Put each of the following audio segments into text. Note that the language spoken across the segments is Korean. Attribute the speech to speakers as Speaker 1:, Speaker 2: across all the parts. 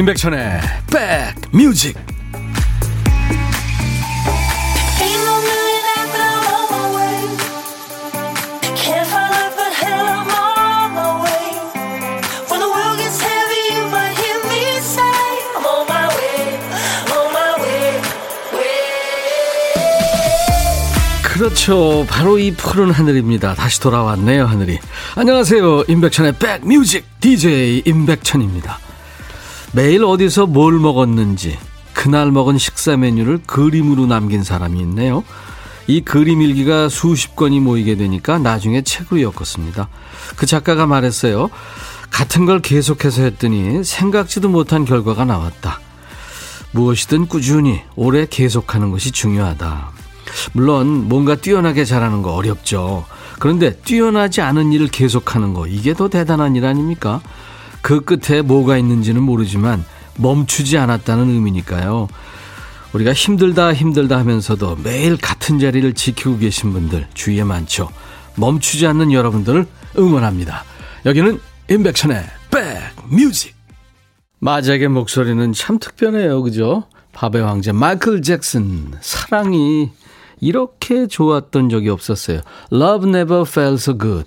Speaker 1: 임백천의 백뮤직 그렇죠. 바로 이 푸른 하늘입니다. 다시 돌아왔네요, 하늘이. 안녕하세요. 임백천의 백뮤직 DJ 임백천입니다. 매일 어디서 뭘 먹었는지, 그날 먹은 식사 메뉴를 그림으로 남긴 사람이 있네요. 이 그림 일기가 수십 건이 모이게 되니까 나중에 책으로 엮었습니다. 그 작가가 말했어요. 같은 걸 계속해서 했더니 생각지도 못한 결과가 나왔다. 무엇이든 꾸준히 오래 계속하는 것이 중요하다. 물론 뭔가 뛰어나게 잘하는 거 어렵죠. 그런데 뛰어나지 않은 일을 계속하는 거 이게 더 대단한 일 아닙니까? 그 끝에 뭐가 있는지는 모르지만 멈추지 않았다는 의미니까요. 우리가 힘들다 힘들다 하면서도 매일 같은 자리를 지키고 계신 분들 주위에 많죠. 멈추지 않는 여러분들을 응원합니다. 여기는 임백천의 백뮤직. 마작의 목소리는 참 특별해요. 그죠? 밥의 왕자 마이클 잭슨 사랑이 이렇게 좋았던 적이 없었어요. Love never felt so good.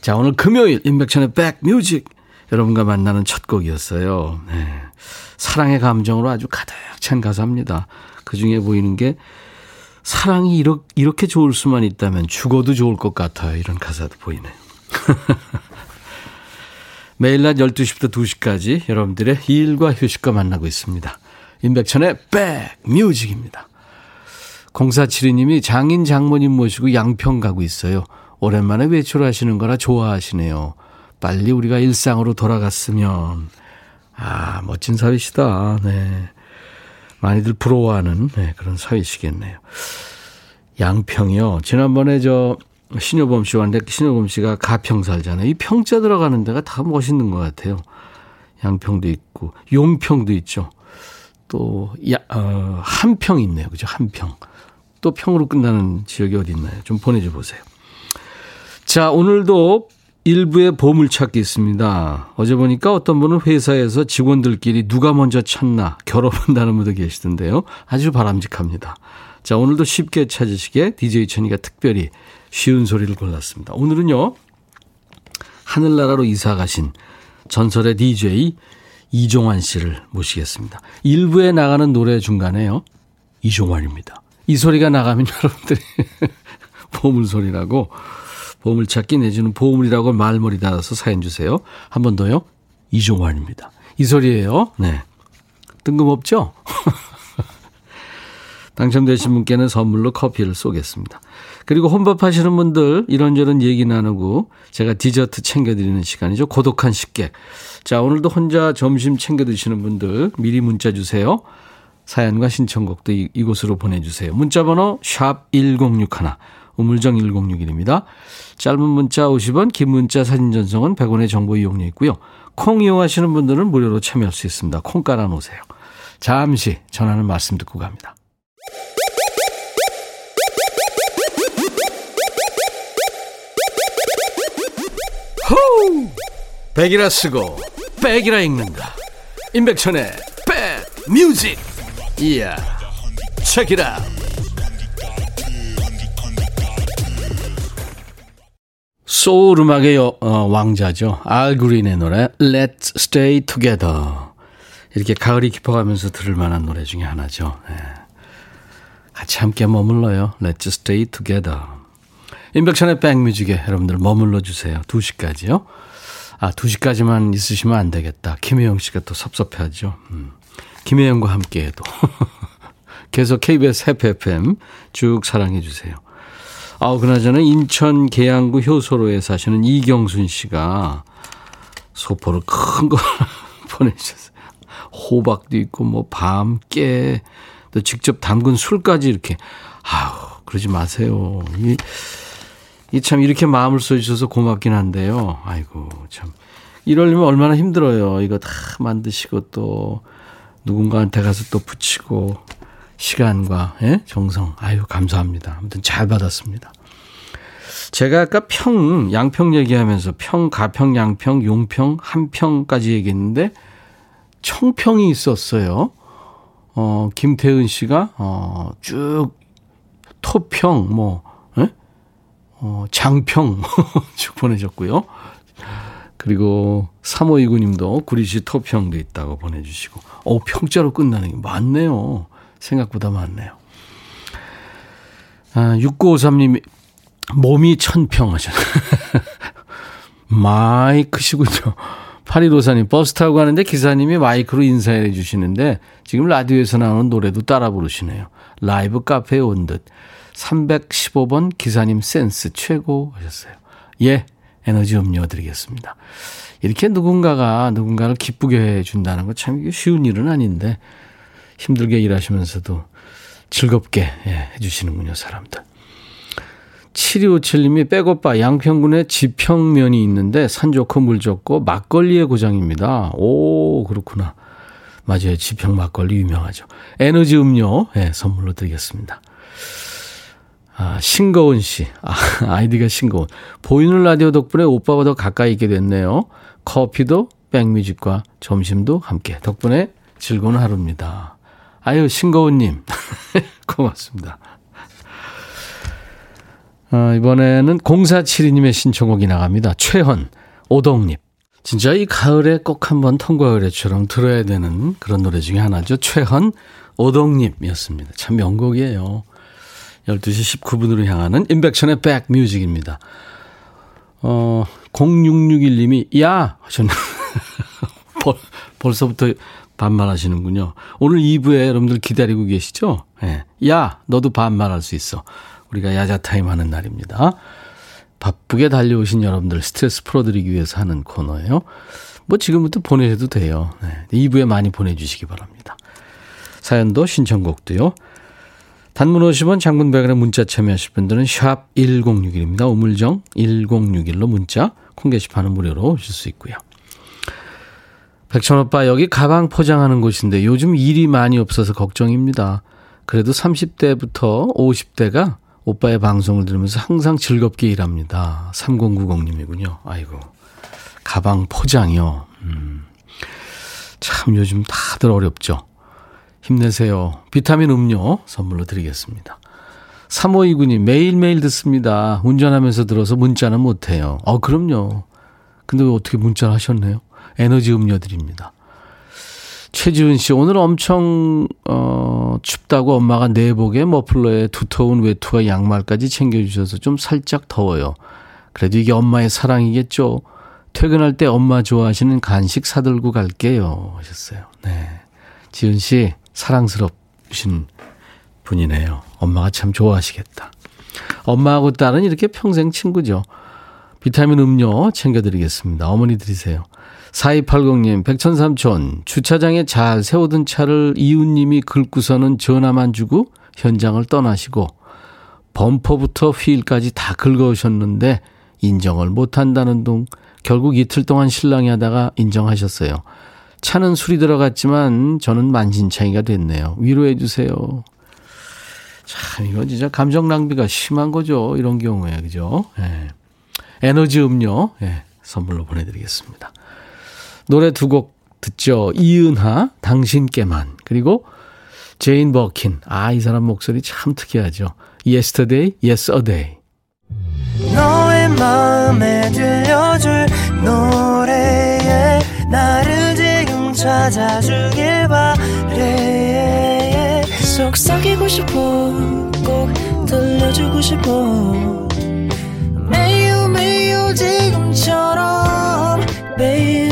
Speaker 1: 자, 오늘 금요일 인백천의 백뮤직 여러분과 만나는 첫 곡이었어요. 네. 사랑의 감정으로 아주 가득 찬 가사입니다. 그 중에 보이는 게 사랑이 이렇게, 좋을 수만 있다면 죽어도 좋을 것 같아요. 이런 가사도 보이네요. 매일 낮 12시부터 2시까지 여러분들의 일과 휴식과 만나고 있습니다. 임백천의 백뮤직입니다. 0472님이 장인 장모님 모시고 양평 가고 있어요. 오랜만에 외출하시는 거라 좋아하시네요. 빨리 우리가 일상으로 돌아갔으면. 아, 멋진 사위시다. 네. 많이들 부러워하는 네, 그런 사위시겠네요. 양평이요. 지난번에 저 신효범 씨와 왔는데 신효범 씨가 가평 살잖아요. 이 평자 들어가는 데가 다 멋있는 것 같아요. 양평도 있고 용평도 있죠. 또 야, 어, 한평 있네요. 그죠? 한평. 또 평으로 끝나는 지역이 어디 있나요? 좀 보내줘 보세요. 자, 오늘도 일부의 보물찾기 있습니다. 어제 보니까 어떤 분은 회사에서 직원들끼리 누가 먼저 찾나 결혼한다는 분도 계시던데요. 아주 바람직합니다. 자, 오늘도 쉽게 찾으시게 DJ 천이가 특별히 쉬운 소리를 골랐습니다. 오늘은요, 하늘나라로 이사 가신 전설의 DJ 이종환 씨를 모시겠습니다. 일부에 나가는 노래 중간에요. 이종환입니다. 이 소리가 나가면 여러분들이 보물소리라고 보물찾기 내주는 보물이라고 말머리 달아서 사연 주세요. 한 번 더요. 이종환입니다. 이 소리예요. 네. 뜬금없죠? 당첨되신 분께는 선물로 커피를 쏘겠습니다. 그리고 혼밥 하시는 분들 이런저런 얘기 나누고 제가 디저트 챙겨드리는 시간이죠. 고독한 식객. 자, 오늘도 혼자 점심 챙겨 드시는 분들 미리 문자 주세요. 사연과 신청곡도 이, 이곳으로 보내주세요. 문자번호 샵 1061, 우물정 1061입니다. 짧은 문자 50원, 긴 문자 사진 전송은 100원의 정보 이용료 있고요. 콩 이용하시는 분들은 무료로 참여할 수 있습니다. 콩 깔아놓으세요. 잠시 전하는 말씀 듣고 갑니다. 호우! 백이라 쓰고 백이라 읽는다. 임백천의 백 뮤직. 이야 체키라 소울 음악의 어, 왕자죠. 알 그린의 노래 Let's Stay Together 이렇게 가을이 깊어가면서 들을 만한 노래 중에 하나죠. 네. 같이 함께 머물러요. Let's Stay Together 인백션의 백뮤직에 여러분들 머물러 주세요. 2시까지요. 아 2시까지만 있으시면 안 되겠다. 김혜영 씨가 또 섭섭해하죠. 음. 김혜영과 함께해도 계속 KBS 해피 FM 쭉 사랑해 주세요. 아우 그나저나 인천 계양구 효소로에 사시는 이경순 씨가 소포를 큰 거 보내주셨어요. 호박도 있고 뭐 밤, 깨, 또 직접 담근 술까지 이렇게 아우 그러지 마세요. 이, 이 참 이렇게 마음을 써주셔서 고맙긴 한데요. 아이고 참 이러려면 얼마나 힘들어요. 이거 다 만드시고 또 누군가한테 가서 또 붙이고 시간과 예? 정성 아유 감사합니다. 아무튼 잘 받았습니다. 제가 아까 평 양평 얘기하면서 평 가평 양평 용평 한평까지 얘기했는데 청평이 있었어요. 어, 김태은 씨가, 어, 쭉, 토평, 뭐, 에? 어, 장평, 쭉 보내셨고요. 그리고 3529님도 구리시 토평도 있다고 보내주시고, 어, 평자로 끝나는 게 많네요. 생각보다 많네요. 아, 6953님이 몸이 천평 하셨네. 마이크시군요. 8154님, 버스 타고 가는데 기사님이 마이크로 인사해 주시는데 지금 라디오에서 나오는 노래도 따라 부르시네요. 라이브 카페에 온 듯. 315번 기사님 센스 최고 하셨어요. 예, 에너지 음료 드리겠습니다. 이렇게 누군가가 누군가를 기쁘게 해준다는 거 참 쉬운 일은 아닌데 힘들게 일하시면서도 즐겁게 예, 해주시는군요, 사람들. 7257님이 백오빠 양평군에 지평면이 있는데 산 좋고 물 좋고 막걸리의 고장입니다. 오 그렇구나. 맞아요. 지평 막걸리 유명하죠. 에너지 음료 예, 선물로 드리겠습니다. 아, 신거운 씨. 아, 아이디가 신거운. 보이는 라디오 덕분에 오빠가 더 가까이 있게 됐네요. 커피도 백뮤직과 점심도 함께. 덕분에 즐거운 하루입니다. 아유, 신거운님. 고맙습니다. 어, 이번에는 0472님의 신청곡이 나갑니다. 최헌, 오동잎. 진짜 이 가을에 꼭 한번 통과의뢰처럼 들어야 되는 그런 노래 중에 하나죠. 최헌, 오동잎이었습니다. 참 명곡이에요. 12시 19분으로 향하는 인백션의 백뮤직입니다. 어, 0661님이, 야! 하셨네. 벌, 벌써부터 반말하시는군요. 오늘 2부에 여러분들 기다리고 계시죠? 예. 네. 야! 너도 반말할 수 있어. 우리가 야자타임 하는 날입니다. 바쁘게 달려오신 여러분들 스트레스 풀어드리기 위해서 하는 코너예요. 뭐 지금부터 보내셔도 돼요. 네. 2부에 많이 보내주시기 바랍니다. 사연도 신청곡도요. 단문 50원 장문 100원에 문자 참여하실 분들은 샵 1061입니다. 우물정 1061로 문자 콩 게시판은 무료로 오실 수 있고요. 백천 오빠 여기 가방 포장하는 곳인데 요즘 일이 많이 없어서 걱정입니다. 그래도 30대부터 50대가 오빠의 방송을 들으면서 항상 즐겁게 일합니다. 3090님이군요. 아이고. 가방 포장이요. 음. 참 요즘 다들 어렵죠. 힘내세요. 비타민 음료 선물로 드리겠습니다. 3529님, 매일매일 듣습니다. 운전하면서 들어서 문자는 못해요. 어, 그럼요. 근데 왜 어떻게 문자를 하셨네요? 에너지 음료 드립니다. 최지은 씨, 오늘 엄청, 어, 춥다고 엄마가 내복에 머플러에 두터운 외투와 양말까지 챙겨주셔서 좀 살짝 더워요. 그래도 이게 엄마의 사랑이겠죠? 퇴근할 때 엄마 좋아하시는 간식 사들고 갈게요. 하셨어요. 네. 지은 씨, 사랑스럽신 분이네요. 엄마가 참 좋아하시겠다. 엄마하고 딸은 이렇게 평생 친구죠. 비타민 음료 챙겨드리겠습니다. 어머니 드리세요. 4280님, 백천삼촌, 주차장에 잘 세우던 차를 이웃님이 긁고서는 전화만 주고 현장을 떠나시고 범퍼부터 휠까지 다 긁어오셨는데 인정을 못한다는 둥 결국 이틀 동안 실랑이 하다가 인정하셨어요. 차는 술이 들어갔지만 저는 만신창이가 됐네요. 위로해 주세요. 참, 이건 진짜 감정 낭비가 심한 거죠. 이런 경우에, 그죠? 예. 에너지 음료, 예, 선물로 보내드리겠습니다. 노래 두 곡 듣죠. 이은하, 당신께만. 그리고 제인 버킨. 아, 이 사람 목소리 참 특이하죠. Yesterday, Yes a Day. 너의 마음에 들려줄 노래에 나를 지금 찾아주길 바래 속삭이고 싶어 꼭 들려주고 싶어 매우 매우 지금처럼 baby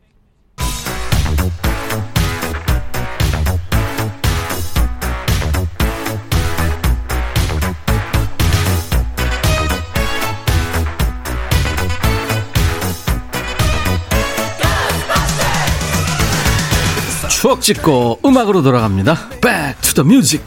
Speaker 2: 추억 찍고 음악으로 돌아갑니다. Back to the music.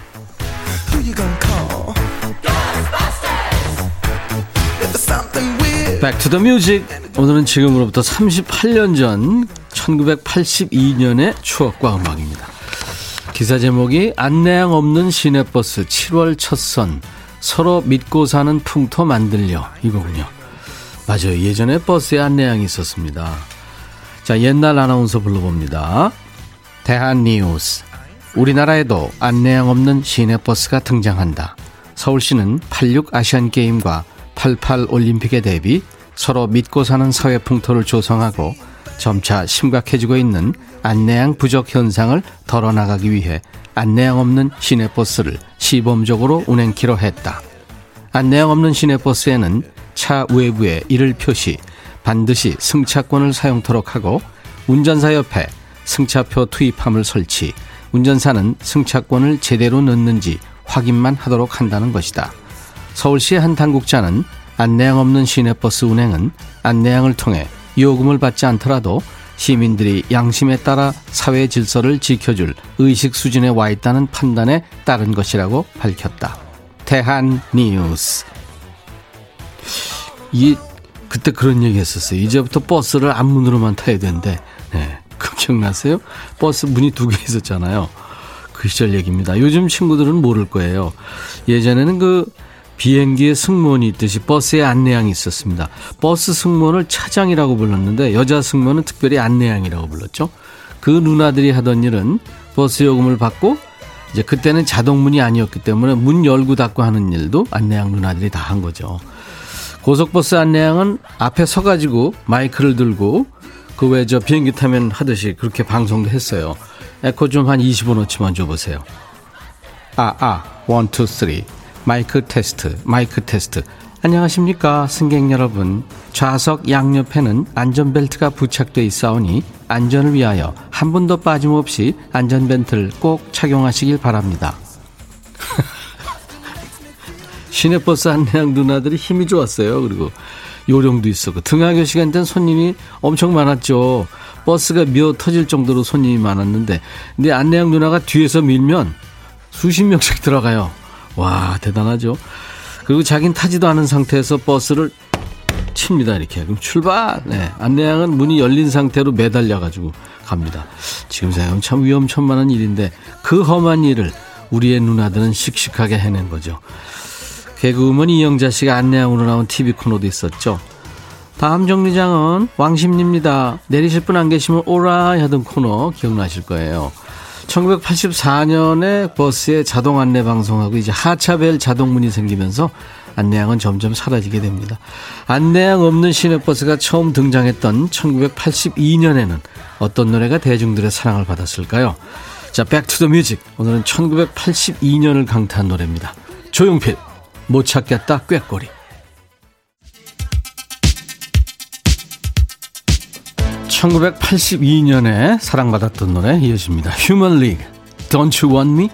Speaker 1: Back to the music 오늘은 지금으로부터 38년 전 1982년의 추억과 음악입니다. 기사 제목이 안내양 없는 시내버스 7월 첫선 서로 믿고 사는 풍토 만들려 이거군요. 맞아요. 예전에 버스에 안내양이 있었습니다. 자, 옛날 아나운서 불러봅니다. 대한뉴스. 우리나라에도 안내양 없는 시내버스가 등장한다. 서울시는 86 아시안게임과 88 올림픽에 대비 서로 믿고 사는 사회 풍토를 조성하고 점차 심각해지고 있는 안내양 부족 현상을 덜어나가기 위해 안내양 없는 시내버스를 시범적으로 운행키로 했다. 안내양 없는 시내버스에는 차 외부에 이를 표시 반드시 승차권을 사용토록 하고 운전사 옆에 승차표 투입함을 설치 운전사는 승차권을 제대로 넣는지 확인만 하도록 한다는 것이다. 서울시의 한 당국자는 안내양 없는 시내버스 운행은 안내양을 통해 요금을 받지 않더라도 시민들이 양심에 따라 사회 질서를 지켜줄 의식 수준에 와 있다는 판단에 따른 것이라고 밝혔다. 대한 뉴스. 이 그때 그런 얘기 했었어요. 이제부터 버스를 앞문으로만 타야 되는데, 네. 그 기억나세요? 버스 문이 두 개 있었잖아요. 그 시절 얘기입니다. 요즘 친구들은 모를 거예요. 예전에는 그 비행기에 승무원이 있듯이 버스에 안내양이 있었습니다. 버스 승무원을 차장이라고 불렀는데 여자 승무원은 특별히 안내양이라고 불렀죠. 그 누나들이 하던 일은 버스 요금을 받고 이제 그때는 자동문이 아니었기 때문에 문 열고 닫고 하는 일도 안내양 누나들이 다 한 거죠. 고속버스 안내양은 앞에 서가지고 마이크를 들고 그 외 저 비행기 타면 하듯이 그렇게 방송도 했어요. 에코 좀 한 20원어치만 줘보세요. 아, 아, one, two, three. 마이크 테스트, 마이크 테스트. 안녕하십니까, 승객 여러분. 좌석 양옆에는 안전벨트가 부착돼 있사오니 안전을 위하여 한 분도 빠짐없이 안전벨트를 꼭 착용하시길 바랍니다. 시내버스 안내양 누나들이 힘이 좋았어요. 그리고 요령도 있었고 등하교 시간 땐 손님이 엄청 많았죠. 버스가 미어 터질 정도로 손님이 많았는데 근데 안내양 누나가 뒤에서 밀면 수십 명씩 들어가요. 와, 대단하죠. 그리고 자긴 타지도 않은 상태에서 버스를 칩니다, 이렇게. 그럼 출발! 네. 안내양은 문이 열린 상태로 매달려 가지고 갑니다. 지금 생각하면 참 위험천만한 일인데 그 험한 일을 우리의 누나들은 씩씩하게 해낸 거죠. 개그우먼 이영자 씨가 안내양으로 나온 TV 코너도 있었죠. 다음 정류장은 왕십리입니다. 내리실 분 안 계시면 오라 하던 코너 기억나실 거예요. 1984년에 버스에 자동 안내 방송하고 이제 하차벨 자동문이 생기면서 안내양은 점점 사라지게 됩니다. 안내양 없는 시내버스가 처음 등장했던 1982년에는 어떤 노래가 대중들의 사랑을 받았을까요? 자, Back to the Music. 오늘은 1982년을 강타한 노래입니다. 조용필, 못 찾겠다, 꾀꼬리. 1982년에 사랑받았던 노래 이어집니다. Human League, Don't You Want Me?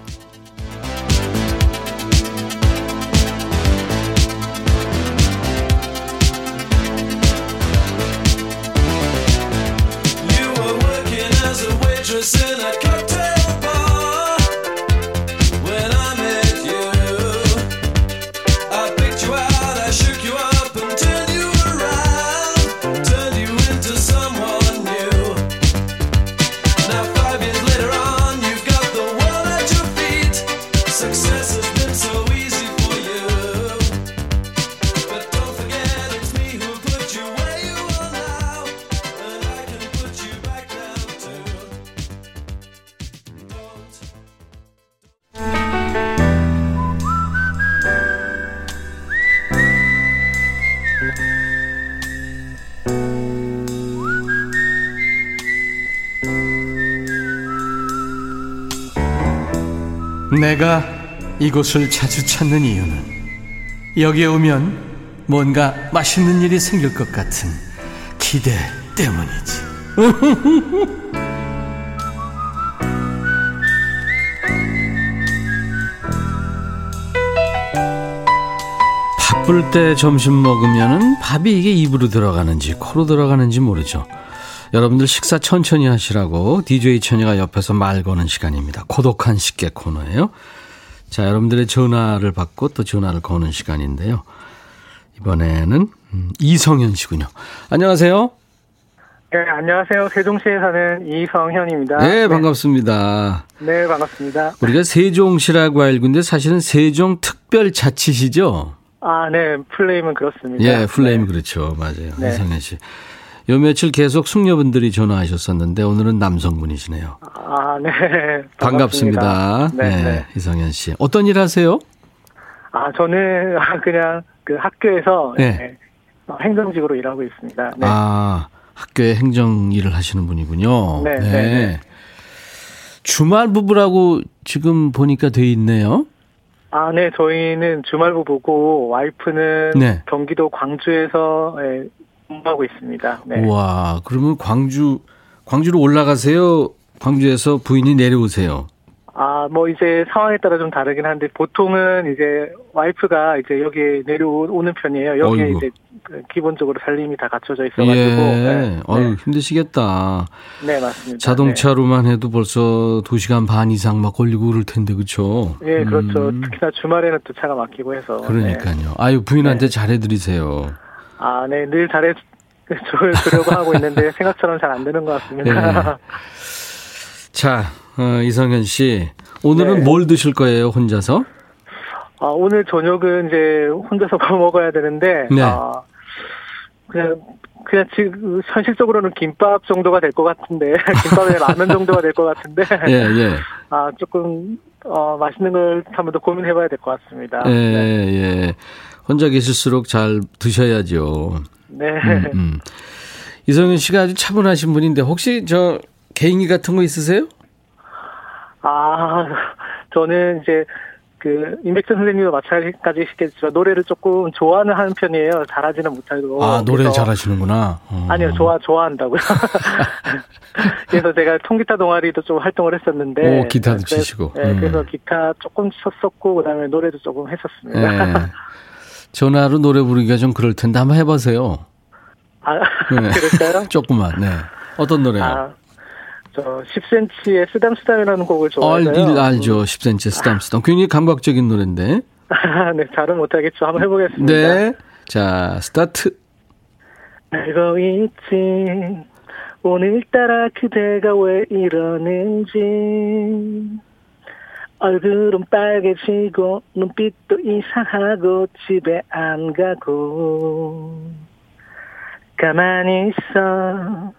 Speaker 1: 이곳을 자주 찾는 이유는 여기에 오면 뭔가 맛있는 일이 생길 것 같은 기대 때문이지. 바쁠 때 점심 먹으면 밥이 이게 입으로 들어가는지 코로 들어가는지 모르죠. 여러분들 식사 천천히 하시라고 DJ 천이가 옆에서 말 거는 시간입니다. 고독한 식객 코너예요. 자, 여러분들의 전화를 받고 또 전화를 거는 시간인데요. 이번에는 음, 이성현 씨군요. 안녕하세요.
Speaker 3: 네, 안녕하세요. 세종시에 사는 이성현입니다.
Speaker 1: 네, 반갑습니다.
Speaker 3: 네, 반갑습니다.
Speaker 1: 우리가 세종시라고 알고 있는데 사실은 세종특별자치시죠?
Speaker 3: 아, 네, 플레임은 그렇습니다.
Speaker 1: 예, 플레임
Speaker 3: 네.
Speaker 1: 그렇죠. 맞아요.
Speaker 3: 네.
Speaker 1: 이성현 씨. 요 며칠 계속 숙녀분들이 전화하셨었는데 오늘은 남성분이시네요.
Speaker 3: 아, 네.
Speaker 1: 반갑습니다.
Speaker 3: 네, 네.
Speaker 1: 이성현 씨. 어떤 일 하세요?
Speaker 3: 아, 저는 그냥 그 학교에서
Speaker 1: 네.
Speaker 3: 네, 어, 행정직으로 일하고 있습니다. 네.
Speaker 1: 아, 학교에 행정 일을 하시는 분이군요.
Speaker 3: 네, 네, 네.
Speaker 1: 주말 부부라고 지금 보니까 돼 있네요.
Speaker 3: 아, 네, 저희는 주말 부부고 와이프는
Speaker 1: 네.
Speaker 3: 경기도 광주에서 예, 공부하고 있습니다. 네.
Speaker 1: 우와, 그러면 광주, 광주로 올라가세요? 광주에서 부인이 내려오세요?
Speaker 3: 아, 뭐 이제 상황에 따라 좀 다르긴 한데 보통은 이제 와이프가 이제 여기 내려오는 편이에요. 여기에
Speaker 1: 어이구.
Speaker 3: 이제 그 기본적으로 살림이 다 갖춰져 있어가지고.
Speaker 1: 예.
Speaker 3: 네,
Speaker 1: 어유 힘드시겠다.
Speaker 3: 네, 맞습니다.
Speaker 1: 자동차로만 해도 벌써 2 시간 반 이상 막 걸리고 그럴 텐데?
Speaker 3: 네. 예, 그렇죠.
Speaker 1: 음,
Speaker 3: 특히나 주말에는 또 차가 막히고 해서. 네.
Speaker 1: 그러니까요. 아유, 부인한테 잘해드리세요.
Speaker 3: 아, 네, 늘 잘해 주- 주려고 하고 있는데 생각처럼 잘 안 되는 것 같습니다.
Speaker 1: 네. 자, 어, 이성현 씨. 오늘은
Speaker 3: 네.
Speaker 1: 뭘 드실 거예요, 혼자서?
Speaker 3: 아, 오늘 저녁은 이제 혼자서 뭐 먹어야 되는데,
Speaker 1: 네.
Speaker 3: 아, 그냥, 그냥 지금 현실적으로는 김밥 정도가 될 것 같은데, 김밥에 라면 정도가 될 것 같은데,
Speaker 1: 예, 예.
Speaker 3: 아, 조금, 어, 맛있는 걸 한번 더 고민해봐야 될 것 같습니다.
Speaker 1: 예,
Speaker 3: 네.
Speaker 1: 예. 혼자 계실수록 잘 드셔야죠.
Speaker 3: 네.
Speaker 1: 음, 음. 이성현 씨가 아주 차분하신 분인데 혹시 저 개인기 같은 거 있으세요?
Speaker 3: 아, 저는 이제, 그, 임백천 선생님도 마찬가지 시겠지만, 노래를 조금 좋아하는 하는 편이에요. 잘하지는 못하고.
Speaker 1: 아, 노래
Speaker 3: 그래서-
Speaker 1: 잘하시는구나. 어.
Speaker 3: 아니요, 좋아, 좋아한다고요. 그래서 제가 통기타 동아리도 좀 활동을 했었는데.
Speaker 1: 오, 기타도
Speaker 3: 그래서-
Speaker 1: 치시고.
Speaker 3: 네,
Speaker 1: 음.
Speaker 3: 그래서 기타 조금 쳤었고, 그 다음에 노래도 조금 했었습니다.
Speaker 1: 예. 전화로 노래 부르기가 좀 그럴 텐데 한번 해보세요.
Speaker 3: 아,
Speaker 1: 네.
Speaker 3: 그럴까요?
Speaker 1: 조금만. 네. 어떤 노래요?
Speaker 3: 아, 저 10cm의 쓰담쓰담이라는 곡을 좋아해서요.
Speaker 1: 알, 알죠. 10cm 쓰담쓰담. 굉장히 감각적인 노래인데.
Speaker 3: 아, 네, 잘은 못하겠죠. 한번 해보겠습니다.
Speaker 1: 네. 자, 스타트.
Speaker 3: 알고 있지 오늘따라 그대가 왜 이러는지 얼굴은 빨개지고 눈빛도 이상하고 집에 안 가고. 가만히 있어.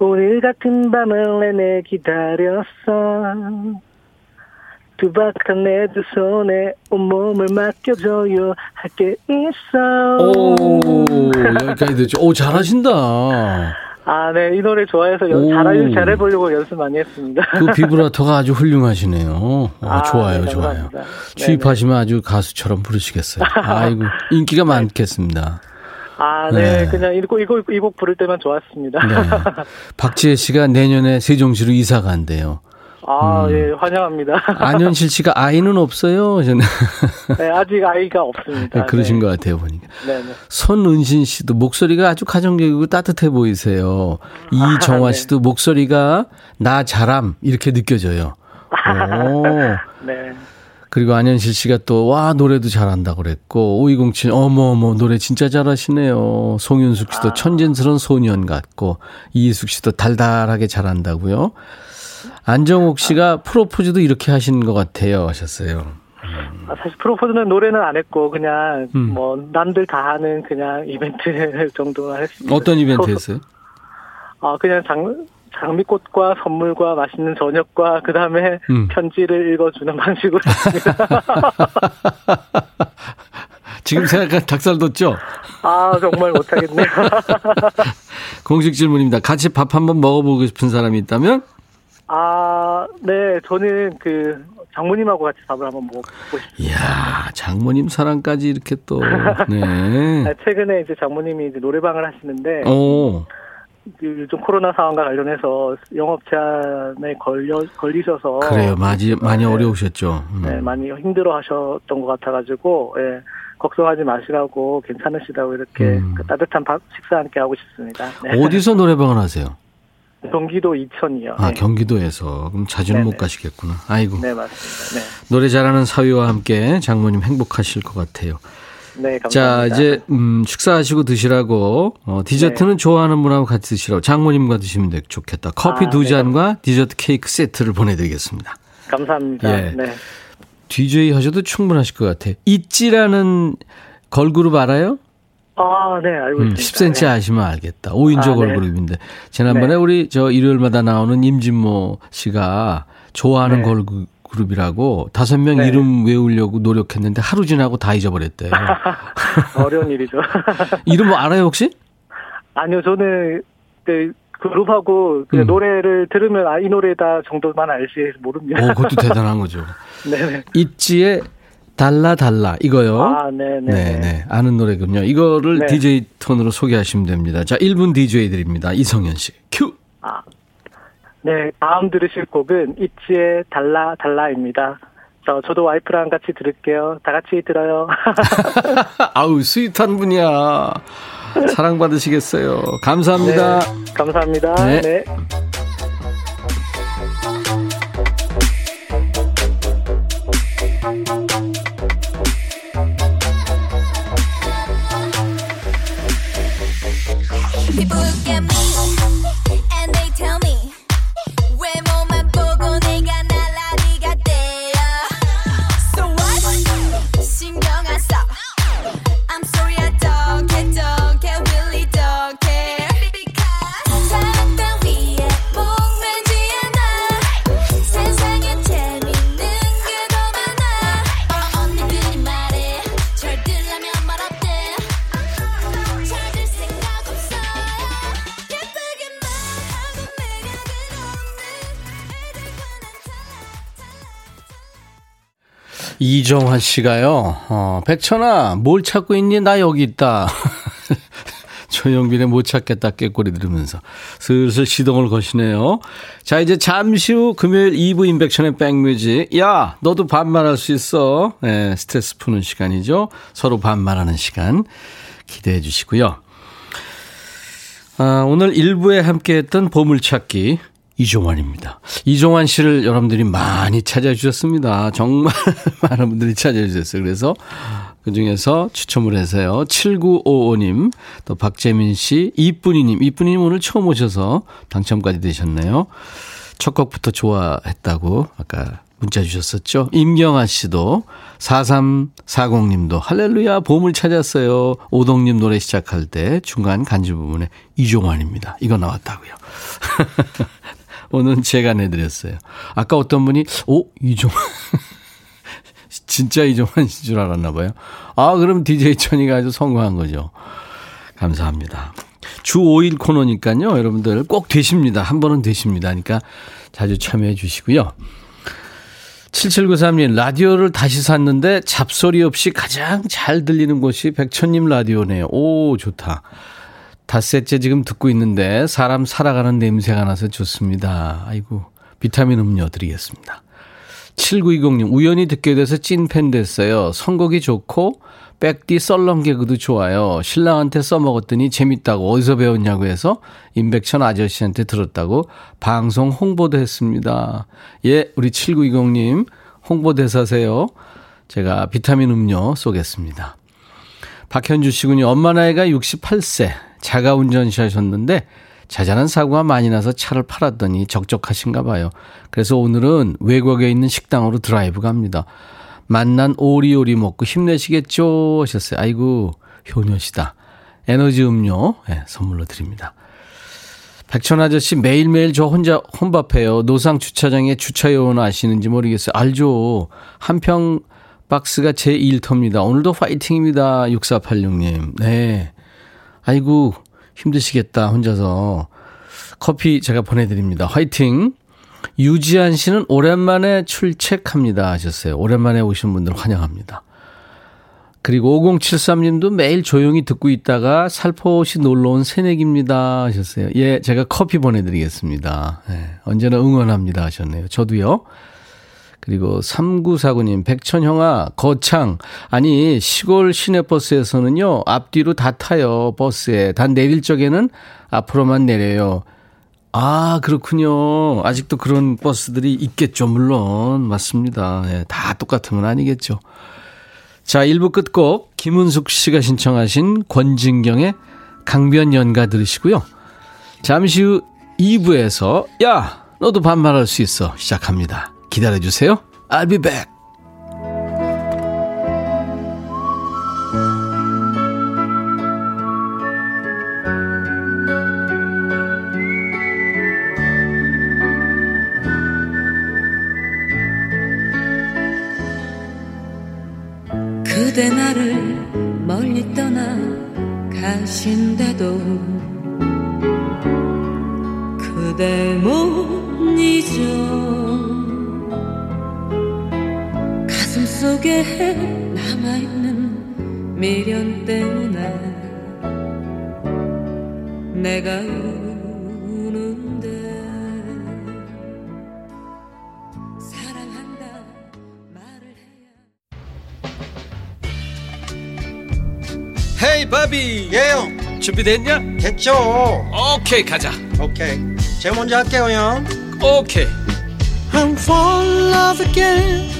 Speaker 3: 오늘 같은 밤을 내내 기다렸어. 두박한 내 두 손에 온몸을 맡겨줘요. 할 게 있어.
Speaker 1: 오, 여기까지 듣죠. 오, 잘하신다.
Speaker 3: 아, 네, 이 노래 좋아해서 연,
Speaker 1: 오.
Speaker 3: 잘, 잘해보려고 연습 많이 했습니다.
Speaker 1: 그 비브라토가 아주 훌륭하시네요. 어,
Speaker 3: 아,
Speaker 1: 좋아요,
Speaker 3: 네,
Speaker 1: 좋아요. 취입하시면 아주 가수처럼 부르시겠어요. 아이고, 인기가 많겠습니다.
Speaker 3: 아, 네,
Speaker 1: 네.
Speaker 3: 그냥 이곡, 이곡, 이곡 부를 때만 좋았습니다.
Speaker 1: 네. 박지혜 씨가 내년에 세종시로 이사 간대요.
Speaker 3: 아,
Speaker 1: 음.
Speaker 3: 예, 환영합니다.
Speaker 1: 안현실 씨가 아이는 없어요. 저는
Speaker 3: 네, 아직 아이가 없습니다.
Speaker 1: 그러신
Speaker 3: 네.
Speaker 1: 것 같아요 보니까.
Speaker 3: 네, 네.
Speaker 1: 손은신 씨도 목소리가 아주 가정적이고 따뜻해 보이세요. 이정화
Speaker 3: 네.
Speaker 1: 씨도 목소리가 나 잘함 이렇게 느껴져요. 오.
Speaker 3: 네.
Speaker 1: 그리고 안현실 씨가 또 와 노래도 잘한다고 그랬고 5207 어머 어머 노래 진짜 잘하시네요. 송윤숙 씨도 천진스러운 소년 같고 이희숙 씨도 달달하게 잘한다고요. 안정옥 씨가 프로포즈도 이렇게 하시는 것 같아요 하셨어요.
Speaker 3: 아, 사실 프로포즈는 노래는 안 했고, 그냥,
Speaker 1: 음.
Speaker 3: 뭐, 남들 다 하는 그냥 이벤트 정도만 했습니다.
Speaker 1: 어떤 이벤트
Speaker 3: 소-
Speaker 1: 했어요?
Speaker 3: 아, 그냥 장, 장미꽃과 선물과 맛있는 저녁과 그 다음에
Speaker 1: 음.
Speaker 3: 편지를 읽어주는 방식으로 했습니다.
Speaker 1: 지금 생각한 닭살 돋죠?
Speaker 3: 아, 정말 못하겠네요.
Speaker 1: 공식 질문입니다. 같이 밥 한번 먹어보고 싶은 사람이 있다면?
Speaker 3: 아, 네, 저는 그 장모님하고 같이 밥을 한번 먹고 싶습니다.
Speaker 1: 이야, 장모님 사랑까지 이렇게 또, 네.
Speaker 3: 아, 최근에 이제 장모님이 이제 노래방을 하시는데
Speaker 1: 오,
Speaker 3: 그 요즘 코로나 상황과 관련해서 영업 제한에 걸려 걸리셔서
Speaker 1: 그래요. 많이, 많이
Speaker 3: 네,
Speaker 1: 어려우셨죠. 음.
Speaker 3: 네, 많이 힘들어하셨던 것 같아가지고 예, 걱정하지 마시라고 괜찮으시다고 이렇게
Speaker 1: 음.
Speaker 3: 그 따뜻한 밥 식사 함께 하고 싶습니다. 네.
Speaker 1: 어디서 노래방을 하세요?
Speaker 3: 경기도 이천이요.
Speaker 1: 아,
Speaker 3: 네.
Speaker 1: 경기도에서. 그럼 자주는 못
Speaker 3: 네네.
Speaker 1: 가시겠구나. 아이고.
Speaker 3: 네 맞습니다. 네.
Speaker 1: 노래 잘하는 사위와 함께 장모님 행복하실 것 같아요.
Speaker 3: 네, 감사합니다.
Speaker 1: 자, 이제, 음, 식사하시고 드시라고, 어, 디저트는
Speaker 3: 네.
Speaker 1: 좋아하는 분하고 같이 드시라고, 장모님과 드시면 되, 좋겠다. 커피
Speaker 3: 아,
Speaker 1: 두
Speaker 3: 네,
Speaker 1: 잔과 디저트 케이크 세트를 보내드리겠습니다.
Speaker 3: 감사합니다.
Speaker 1: 예.
Speaker 3: 네.
Speaker 1: DJ 하셔도 충분하실 것 같아요. 있지라는 걸그룹 알아요?
Speaker 3: 아, 네, 알고
Speaker 1: 음,
Speaker 3: 있습니다.
Speaker 1: 10cm 아시면 알겠다. 5인조
Speaker 3: 아, 네.
Speaker 1: 걸그룹인데. 지난번에
Speaker 3: 네.
Speaker 1: 우리 저 일요일마다 나오는 임진모 씨가 좋아하는
Speaker 3: 네.
Speaker 1: 걸그룹이라고 다섯 명
Speaker 3: 네.
Speaker 1: 이름 외우려고 노력했는데 하루 지나고 다 잊어버렸대요.
Speaker 3: 어려운 일이죠.
Speaker 1: 이름 뭐 알아요 혹시?
Speaker 3: 아니요, 저는 그 그룹하고 그
Speaker 1: 음.
Speaker 3: 노래를 들으면 아, 이 노래다 정도만 알지 모릅니다.
Speaker 1: 오, 그것도 대단한 거죠.
Speaker 3: 네네.
Speaker 1: 있지의 달라 달라 이거요.
Speaker 3: 아, 네네.
Speaker 1: 네, 네. 아는 노래군요. 이거를
Speaker 3: 네.
Speaker 1: DJ 톤으로 소개하시면 됩니다. 자, 1분 DJ 드립니다. 이성현 씨. 큐.
Speaker 3: 아, 네, 다음 들으실 곡은 있지의 달라 달라입니다. 저, 저도 와이프랑 같이 들을게요. 다 같이 들어요.
Speaker 1: 아우, 스윗한 분이야. 사랑받으시겠어요. 감사합니다.
Speaker 3: 네, 감사합니다.
Speaker 1: 네.
Speaker 3: 네.
Speaker 1: 이정환 씨가요, 어, 백천아, 뭘 찾고 있니? 나 여기 있다. 조영빈의 못 찾겠다 깨꼬리 들으면서 슬슬 시동을 거시네요. 자, 이제 잠시 후 금요일 2부 인백션의 백뮤직. 야, 너도 반말할 수 있어. 네, 스트레스 푸는 시간이죠. 서로 반말하는 시간 기대해 주시고요. 아, 오늘 1부에 함께했던 보물찾기 이종환입니다. 이종환 씨를 여러분들이 많이 찾아주셨습니다. 정말 많은 분들이 찾아주셨어요. 그래서 그 중에서 추첨을 해서요. 7955님, 또 박재민 씨, 이쁜이님, 이쁜이님 오늘 처음 오셔서 당첨까지 되셨네요. 첫 곡부터 좋아했다고 아까 문자 주셨었죠. 임경아 씨도 4340님도 할렐루야 보물 찾았어요. 오동님 노래 시작할 때 중간 간지 부분에 이종환입니다. 이거 나왔다고요. 오늘 제가 내드렸어요. 아까 어떤 분이 오 이종환 진짜 이종환 씨줄 알았나 봐요. 아 그럼 DJ 천이가 아주 성공한 거죠. 감사합니다. 주 5일 코너니까요. 여러분들 꼭 되십니다. 한 번은 되십니다. 그러니까 자주 참여해 주시고요. 7793님, 라디오를 다시 샀는데 잡소리 없이 가장 잘 들리는 곳이 백천님 라디오네요. 오, 좋다. 닷새째 지금 듣고 있는데 사람 살아가는 냄새가 나서 좋습니다. 아이고, 비타민 음료 드리겠습니다. 7920님, 우연히 듣게 돼서 찐팬 됐어요. 선곡이 좋고, 백디 썰렁 개그도 좋아요. 신랑한테 써먹었더니 재밌다고 어디서 배웠냐고 해서 임백천 아저씨한테 들었다고 방송 홍보도 했습니다. 예, 우리 7920님 홍보대사세요. 제가 비타민 음료 쏘겠습니다. 박현주 씨군요. 엄마 나이가 68세. 자가 운전하셨는데 자잘한 사고가 많이 나서 차를 팔았더니 적적하신가 봐요. 그래서 오늘은 외곽에 있는 식당으로 드라이브 갑니다. 맛난 오리 요리 먹고 힘내시겠죠? 하셨어요. 아이고, 효녀시다. 에너지 음료 네, 선물로 드립니다. 백천 아저씨 매일매일 저 혼자 혼밥해요. 노상 주차장에 주차 요원 아시는지 모르겠어요. 알죠. 한 평 박스가 제 일터입니다. 오늘도 파이팅입니다. 6486님. 네. 아이고, 힘드시겠다. 혼자서. 커피 제가 보내드립니다. 화이팅! 유지한 씨는 오랜만에 출첵합니다 하셨어요. 오랜만에 오신 분들 환영합니다. 그리고 5073님도 매일 조용히 듣고 있다가 살포시 놀러온 새내기입니다 하셨어요. 예, 제가 커피 보내드리겠습니다. 예, 언제나 응원합니다 하셨네요. 저도요. 그리고 3949님, 백천형아, 거창. 아니, 시골 시내버스에서는요, 앞뒤로 다 타요, 버스에. 단 내릴 적에는 앞으로만 내려요. 아, 그렇군요. 아직도 그런 버스들이 있겠죠, 물론. 맞습니다. 예, 다 똑같은 건 아니겠죠. 자, 1부 끝곡 김은숙 씨가 신청하신 권진경의 강변 연가 들으시고요. 잠시 후 2부에서 야, 너도 반말할 수 있어 시작합니다. 기다려 주세요. I'll be back.
Speaker 4: 그대 나를 멀리 떠나 가신데도 그대 못 잊어 속에 남아있는 미련 때문에 내가 우는데 사랑한다 말을 해야
Speaker 1: 헤이 바비
Speaker 5: 예, 형.
Speaker 1: 준비됐냐?
Speaker 5: 됐죠.
Speaker 1: 오케이 가자.
Speaker 5: 오케이. 제가 먼저 할게요, 형.
Speaker 1: 오케이.
Speaker 5: I'm fall in love again.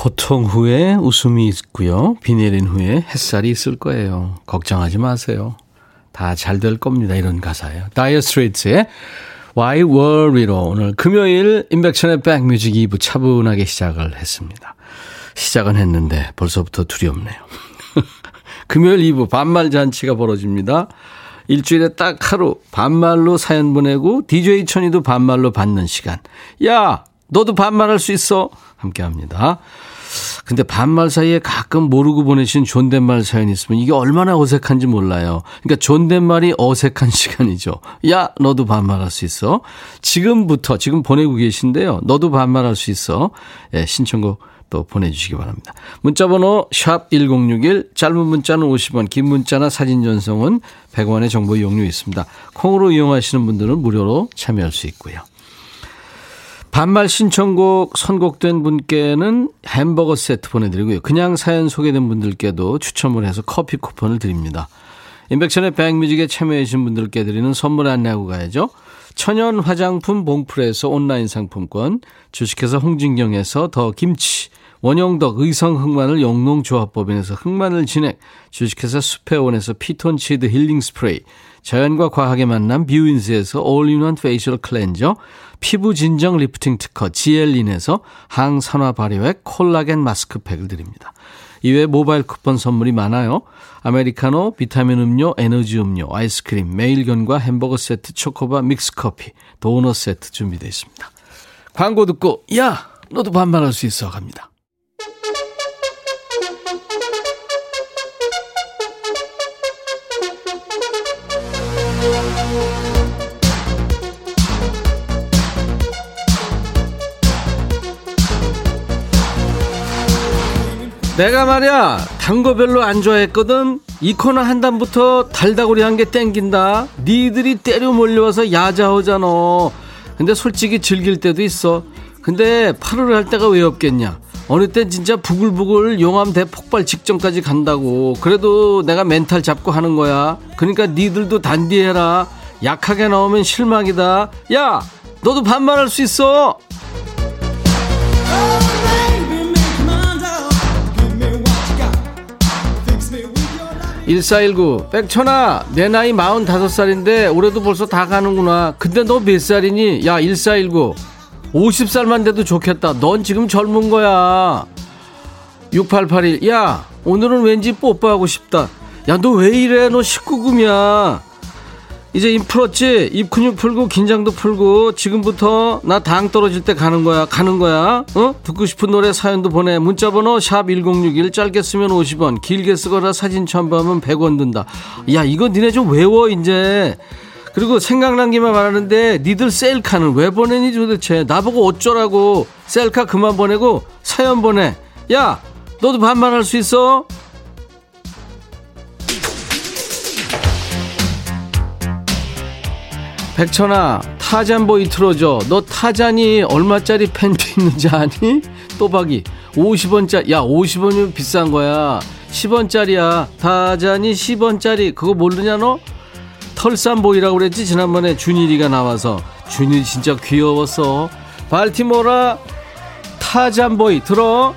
Speaker 1: 고통 후에 웃음이 있고요. 비 내린 후에 햇살이 있을 거예요. 걱정하지 마세요. 다 잘 될 겁니다. 이런 가사예요. 다이어 스트레이트의 Why Worry로 오늘 금요일 인백천의 백뮤직 2부 차분하게 시작을 했습니다. 시작은 했는데 벌써부터 두렵네요. 금요일 2부 반말 잔치가 벌어집니다. 일주일에 딱 하루 반말로 사연 보내고 DJ 천이도 반말로 받는 시간. 야, 너도 반말할 수 있어. 함께 합니다. 근데 반말 사이에 가끔 모르고 보내신 존댓말 사연이 있으면 이게 얼마나 어색한지 몰라요. 그러니까 존댓말이 어색한 시간이죠. 야, 너도 반말할 수 있어. 지금부터 지금 보내고 계신데요. 너도 반말할 수 있어. 예, 신청곡 또 보내주시기 바랍니다. 문자번호 샵 1061, 짧은 문자는 50원, 긴 문자나 사진 전송은 100원의 정보 이용료 있습니다. 콩으로 이용하시는 분들은 무료로 참여할 수 있고요. 반말 신청곡 선곡된 분께는 햄버거 세트 보내드리고요. 그냥 사연 소개된 분들께도 추첨을 해서 커피 쿠폰을 드립니다. 인백션의 백뮤직에 참여해주신 분들께 드리는 선물 안내하고 가야죠. 천연 화장품 봉풀에서 온라인 상품권, 주식회사 홍진경에서 더 김치, 원영덕 의성 흑마늘 영농조합법인에서 흑마늘 진액, 주식회사 수페온에서 피톤치드 힐링 스프레이, 자연과 과학의 만남 뷰인스에서 all-in-one facial cleanser, 피부 진정 리프팅 특허 지엘린에서 항산화 발효액 콜라겐 마스크팩을 드립니다. 이외에 모바일 쿠폰 선물이 많아요. 아메리카노, 비타민 음료, 에너지 음료, 아이스크림, 매일견과 햄버거 세트, 초코바, 믹스커피, 도넛 세트 준비되어 있습니다. 광고 듣고 야 너도 반말할 수 있어 갑니다. 내가 말이야 단 거 별로 안 좋아했거든. 이 코너 한 단부터 달다구리 한 게 땡긴다. 니들이 때려 몰려와서 야자하잖아. 근데 솔직히 즐길 때도 있어. 근데 8월 할 때가 왜 없겠냐? 어느 땐 진짜 부글부글 용암 대폭발 직전까지 간다고. 그래도 내가 멘탈 잡고 하는 거야. 그러니까 니들도 단디해라. 약하게 나오면 실망이다. 야 너도 반말할 수 있어 1419 백천아 내 나이 45살인데 올해도 벌써 다 가는구나. 근데 너 몇 살이니? 야 1419 50살만 돼도 좋겠다. 넌 지금 젊은 거야. 6881야 오늘은 왠지 뽀뽀하고 싶다. 야 너 왜 이래? 너 19금이야 이제 입 풀었지? 입 근육 풀고 긴장도 풀고 지금부터 나 당 떨어질 때 가는 거야 가는 거야. 어? 듣고 싶은 노래 사연도 보내. 문자번호 샵 1061 짧게 쓰면 50원. 길게 쓰거나 사진 첨부하면 100원 든다. 야 이거 니네 좀 외워 이제. 그리고 생각난 김에 말하는데 니들 셀카는 왜 보내니 도대체? 나보고 어쩌라고. 셀카 그만 보내고 사연 보내. 야 너도 반말할 수 있어? 백천아 타잔보이 틀어줘. 너 타잔이 얼마짜리 팬티 있는지 아니? 또박이. 50원짜리 야 50원이면 비싼 거야. 10원짜리야. 타잔이 10원짜리. 그거 모르냐 너? 털산보이라고 그랬지 지난번에 준일이가 나와서. 준일이 진짜 귀여웠어 발티모라 타잔보이 들어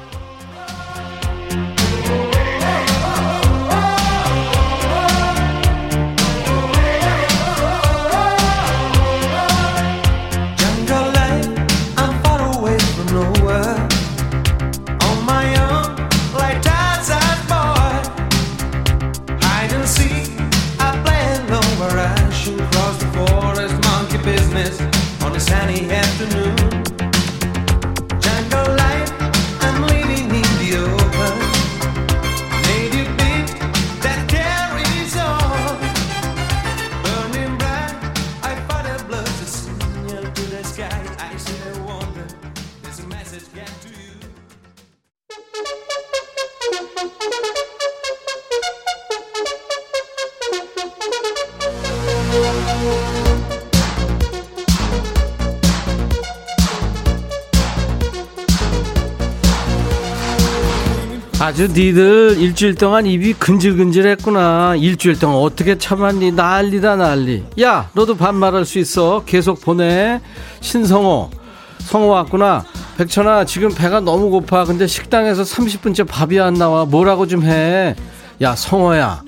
Speaker 1: 아주 니들 일주일 동안 입이 근질근질했구나. 일주일 동안 어떻게 참았니? 난리다 난리. 야, 너도 반말할 수 있어. 계속 보내. 신성호, 성호 왔구나. 백천아, 지금 배가 너무 고파. 근데 식당에서 30분째 밥이 안 나와. 뭐라고 좀 해. 야, 성호야,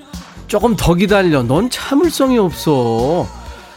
Speaker 1: 조금 더 기다려. 넌 참을성이 없어.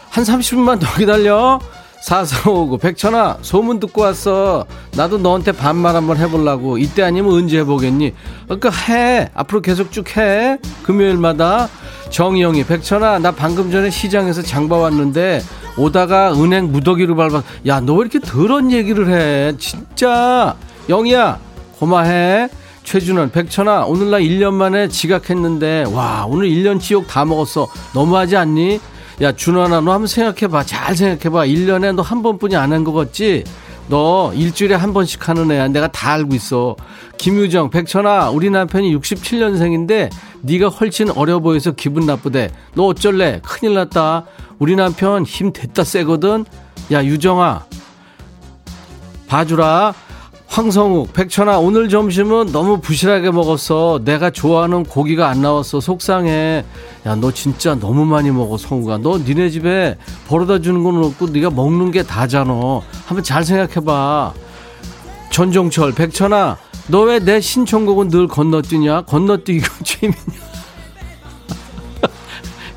Speaker 1: 한 30분만 더 기다려. 4459 백천아 소문 듣고 왔어. 나도 너한테 반말 한번 해보려고. 이때 아니면 언제 해보겠니? 그러니까 해. 앞으로 계속 쭉 해. 금요일마다. 정희영이 백천아 나 방금 전에 시장에서 장봐 왔는데 오다가 은행 무더기로 밟아. 야 너 왜 이렇게 더러운 얘기를 해? 진짜. 영희야 고마해. 최준원 백천아 오늘 나 1년 만에 지각했는데. 와 오늘 1년 지옥 다 먹었어. 너무하지 않니 야 준원아 너 한번 생각해봐. 잘 생각해봐. 1년에 너 한 번뿐이 안 한 거 같지? 너 일주일에 한 번씩 하는 애야. 내가 다 알고 있어. 김유정 백천아 우리 남편이 67년생인데 네가 훨씬 어려 보여서 기분 나쁘대. 너 어쩔래? 큰일 났다. 우리 남편 힘 됐다 세거든. 야 유정아. 봐주라 황성욱 백천아 오늘 점심은 너무 부실하게 먹었어. 내가 좋아하는 고기가 안 나왔어. 속상해. 야 너 진짜 너무 많이 먹어 성우가. 너 니네 집에 벌어다 주는 건 없고 네가 먹는 게 다잖아. 한번 잘 생각해봐. 전종철 백천아 너 왜 내 신청곡은 늘 건너뛰냐? 건너뛰기가 취미냐?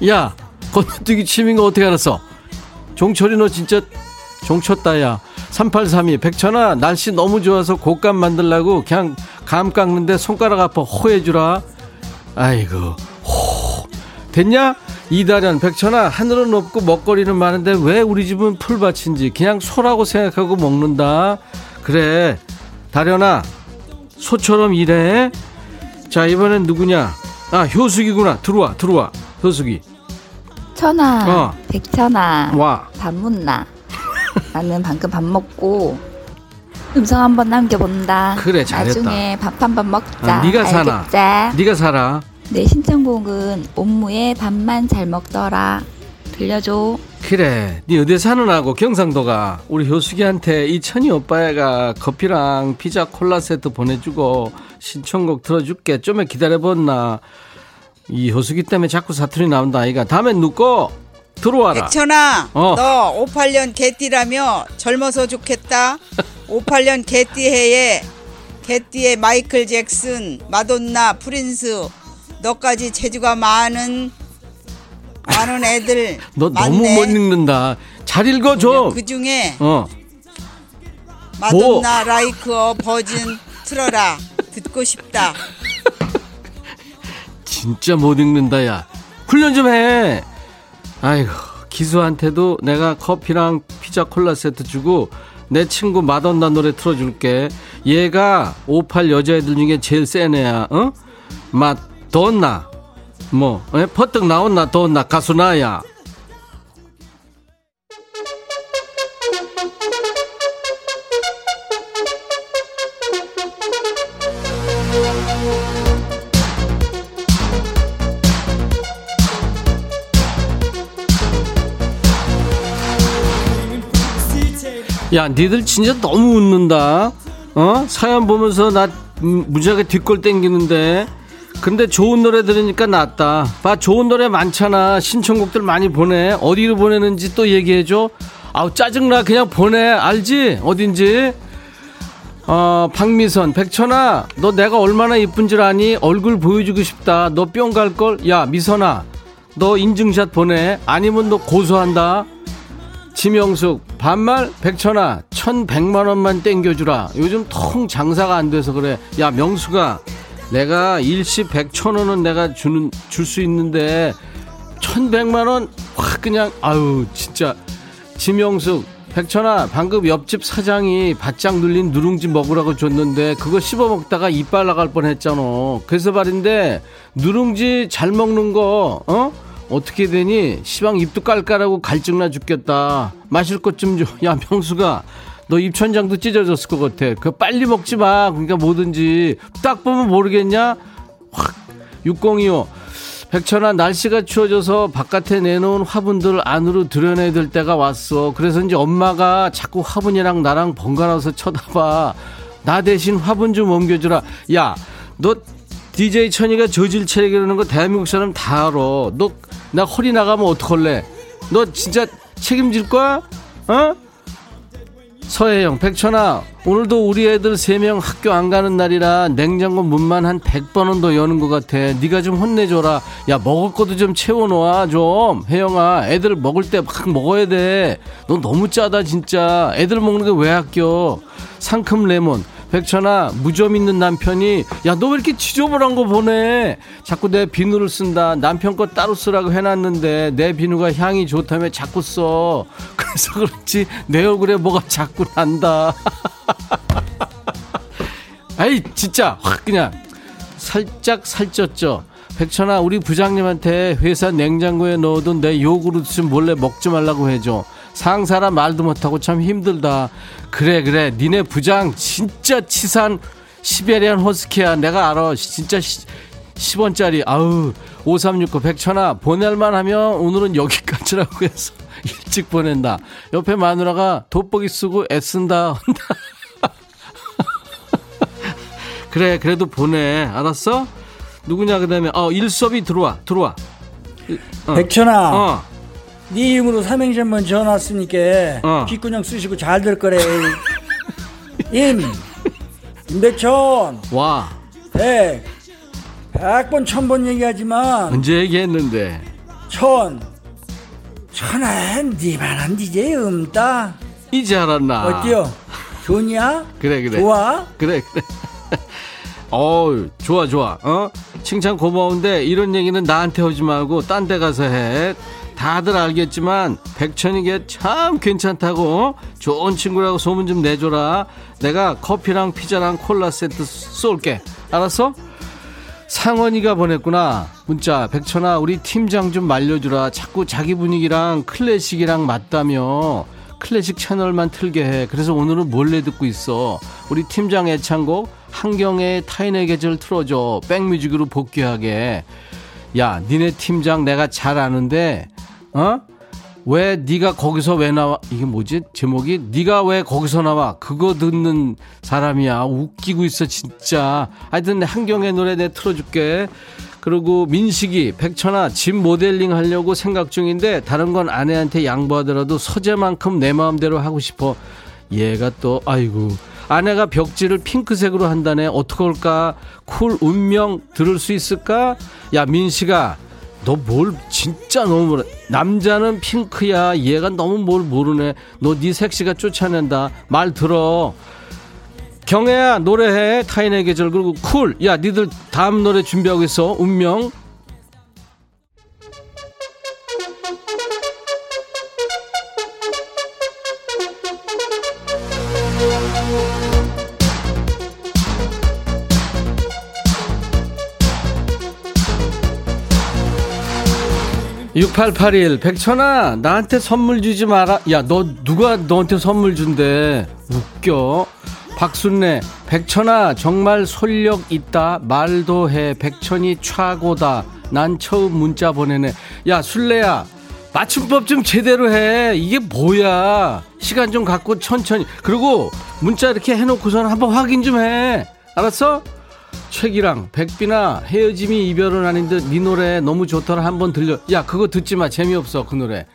Speaker 1: 야 건너뛰기 취미인 거 어떻게 알았어? 종철이 너 진짜 종쳤다 야 3832 백천아 날씨 너무 좋아서 곶감 만들라고 그냥 감 깎는데 손가락 아파. 호해주라. 아이고 호. 됐냐? 이다련 백천아 하늘은 높고 먹거리는 많은데 왜 우리 집은 풀밭인지 그냥 소라고 생각하고 먹는다. 그래. 다련아 소처럼 일해. 자 이번엔 누구냐? 아 효숙이구나. 들어와 들어와. 효숙이.
Speaker 6: 천아,
Speaker 1: 어.
Speaker 6: 백천아,
Speaker 1: 와.
Speaker 6: 밥 묻나? 나는 방금 밥 먹고 음성 한번 남겨본다.
Speaker 1: 그래, 잘했다.
Speaker 6: 나중에 밥 한번 먹자.
Speaker 1: 아, 네가 사나.
Speaker 6: 알겠지?
Speaker 1: 네가 살아
Speaker 6: 내 신청곡은 옴무의 밥만 잘 먹더라. 들려줘.
Speaker 1: 그래, 네 어디 사는 하고 경상도가 우리 효숙이한테 이 천이 오빠야가 커피랑 피자 콜라 세트 보내주고 신청곡 들어줄게. 좀만 기다려봤나. 이 효숙이 때문에 자꾸 사투리 나온다 아이가. 다음엔 누고 들어와라.
Speaker 7: 백천아,
Speaker 1: 어.
Speaker 7: 너 58년 개띠라며 젊어서 좋겠다. 58년 개띠 해에 개띠의 마이클 잭슨, 마돈나, 프린스, 너까지 재주가 많은 많은 애들
Speaker 1: 너
Speaker 7: 많네.
Speaker 1: 너무 못 읽는다. 잘 읽어 좀.
Speaker 7: 그 중에
Speaker 1: 어.
Speaker 7: 마돈나 라이크 어 버진 틀어라. 듣고 싶다.
Speaker 1: 진짜 못 읽는다 야. 훈련 좀 해. 아이고 기수한테도 내가 커피랑 피자 콜라 세트 주고 내 친구 마돈나 노래 틀어줄게. 얘가 58 여자애들 중에 제일 센 애야. 어? 마돈나. 뭐 에? 퍼뜩 나온나 돈나 가수나야. 야, 니들 진짜 너무 웃는다. 어? 사연 보면서 나 음, 무지하게 뒷골 땡기는데. 근데 좋은 노래 들으니까 낫다. 봐, 좋은 노래 많잖아. 신청곡들 많이 보내. 어디로 보내는지 또 얘기해줘. 아우, 짜증나. 그냥 보내. 알지? 어딘지. 어, 박미선, 백천아, 너 내가 얼마나 이쁜 줄 아니? 얼굴 보여주고 싶다. 너 뿅 갈걸? 야, 미선아, 너 인증샷 보내. 아니면 너 고소한다. 지명숙, 반말, 백천아, 천백만 원만 땡겨주라. 요즘 통 장사가 안 돼서 그래. 야, 명수가, 내가 일시 백천 원은 내가 주는, 줄 수 있는데, 천백만 원, 확 그냥, 아유, 진짜. 지명숙, 백천아, 방금 옆집 사장이 바짝 눌린 누룽지 먹으라고 줬는데, 그거 씹어 먹다가 이빨 나갈 뻔 했잖아. 그래서 말인데, 누룽지 잘 먹는 거, 어? 어떻게 되니? 시방 입도 깔깔하고 갈증나 죽겠다. 마실 것 좀 줘. 야, 명수가. 너 입천장도 찢어졌을 것 같아. 그거 빨리 먹지 마. 그러니까 뭐든지. 딱 보면 모르겠냐? 확. 6025. 백천아, 날씨가 추워져서 바깥에 내놓은 화분들 안으로 들여내야 될 때가 왔어. 그래서 이제 엄마가 자꾸 화분이랑 나랑 번갈아서 쳐다봐. 나 대신 화분 좀 옮겨주라. 야, 너 DJ 천이가 저질 체력이라는 거 대한민국 사람 다 알아. 너 나 허리 나가면 어떡할래? 너 진짜 책임질 거야? 어? 서혜영, 백천아, 오늘도 우리 애들 세 명 학교 안 가는 날이라 냉장고 문만 한 100번은 더 여는 것 같아. 네가 좀 혼내줘라. 야, 먹을 것도 좀 채워놓아, 좀. 혜영아, 애들 먹을 때 막 먹어야 돼. 너 너무 짜다, 진짜. 애들 먹는 게 왜 아껴? 상큼 레몬. 백천아, 무좀 있는 남편이, 야, 너 왜 이렇게 지저분한 거 보내? 자꾸 내 비누를 쓴다. 남편 거 따로 쓰라고 해놨는데, 내 비누가 향이 좋다며 자꾸 써. 그래서 그렇지, 내 얼굴에 뭐가 자꾸 난다. 아이, 진짜, 확 그냥, 살짝 살쪘죠? 백천아, 우리 부장님한테 회사 냉장고에 넣어둔 내 요구르트 좀 몰래 먹지 말라고 해줘. 상사라 말도 못하고 참 힘들다. 그래, 그래. 니네 부장 진짜 치산 시베리안 허스키야. 내가 알아. 진짜 10원짜리. 아우, 5369 백천아, 보낼만 하면 오늘은 여기까지라고 해서 일찍 보낸다. 옆에 마누라가 돋보기 쓰고 애쓴다. 그래, 그래도 보내. 알았어? 누구냐, 그 다음에, 어, 일섭이 들어와, 들어와. 어.
Speaker 8: 백천아,
Speaker 1: 어,
Speaker 8: 네 이름으로 삼행시 한번 지어놨으니까
Speaker 1: 어.
Speaker 8: 귓구녕 쓰시고 잘될 거래. 임, 임백천,
Speaker 1: 와.
Speaker 8: 백, 백번 천 번 얘기하지만
Speaker 1: 언제 얘기했는데.
Speaker 8: 천, 천하엔 니만한 DJ 없다.
Speaker 1: 이제 알았나?
Speaker 8: 어때요? 좋냐?
Speaker 1: 그래, 그래.
Speaker 8: 좋아?
Speaker 1: 그래, 그래. 어우, 좋아, 좋아. 어? 칭찬 고마운데 이런 얘기는 나한테 하지 말고 딴 데 가서 해. 다들 알겠지만 백천이게 참 괜찮다고 어? 좋은 친구라고 소문 좀 내줘라. 내가 커피랑 피자랑 콜라 세트 쏠게. 알았어? 상원이가 보냈구나. 문자 백천아 우리 팀장 좀 말려주라. 자꾸 자기 분위기랑 클래식이랑 맞다며. 클래식 채널만 틀게 해. 그래서 오늘은 몰래 듣고 있어. 우리 팀장 애창곡 한경의 타인의 계절 틀어줘. 백뮤직으로 복귀하게. 야, 니네 팀장 내가 잘 아는데, 어? 왜 네가 거기서 왜 나와? 이게 뭐지? 제목이 네가 왜 거기서 나와? 그거 듣는 사람이야. 웃기고 있어 진짜. 하여튼 한경의 노래 내 틀어줄게. 그리고 민식이 백천아 집 모델링 하려고 생각 중인데 다른 건 아내한테 양보하더라도 서재만큼 내 마음대로 하고 싶어. 얘가 또 아이고 아내가 벽지를 핑크색으로 한다네. 어떡할까? 쿨 운명 들을 수 있을까? 야 민식아 너 뭘 진짜 너무 모르 남자는 핑크야. 얘가 너무 뭘 모르네. 너네 색시가 쫓아낸다. 말 들어. 경혜야 노래해. 타인의 계절. 그리고 쿨야 니들 다음 노래 준비하고 있어. 운명 (6881) 백천아 나한테 선물 주지 마라. 야 너 누가 너한테 선물 준대? 웃겨. 박순래 백천아 정말 솔력 있다. 말도 해. 백천이 최고다. 난 처음 문자 보내네. 야 순래야 맞춤법 좀 제대로 해. 이게 뭐야? 시간 좀 갖고 천천히. 그리고 문자 이렇게 해놓고선 한번 확인 좀 해. 알았어? 최기랑 백비나 헤어짐이 이별은 아닌데 네 노래 너무 좋더라 한번 들려. 야 그거 듣지 마. 재미없어 그 노래.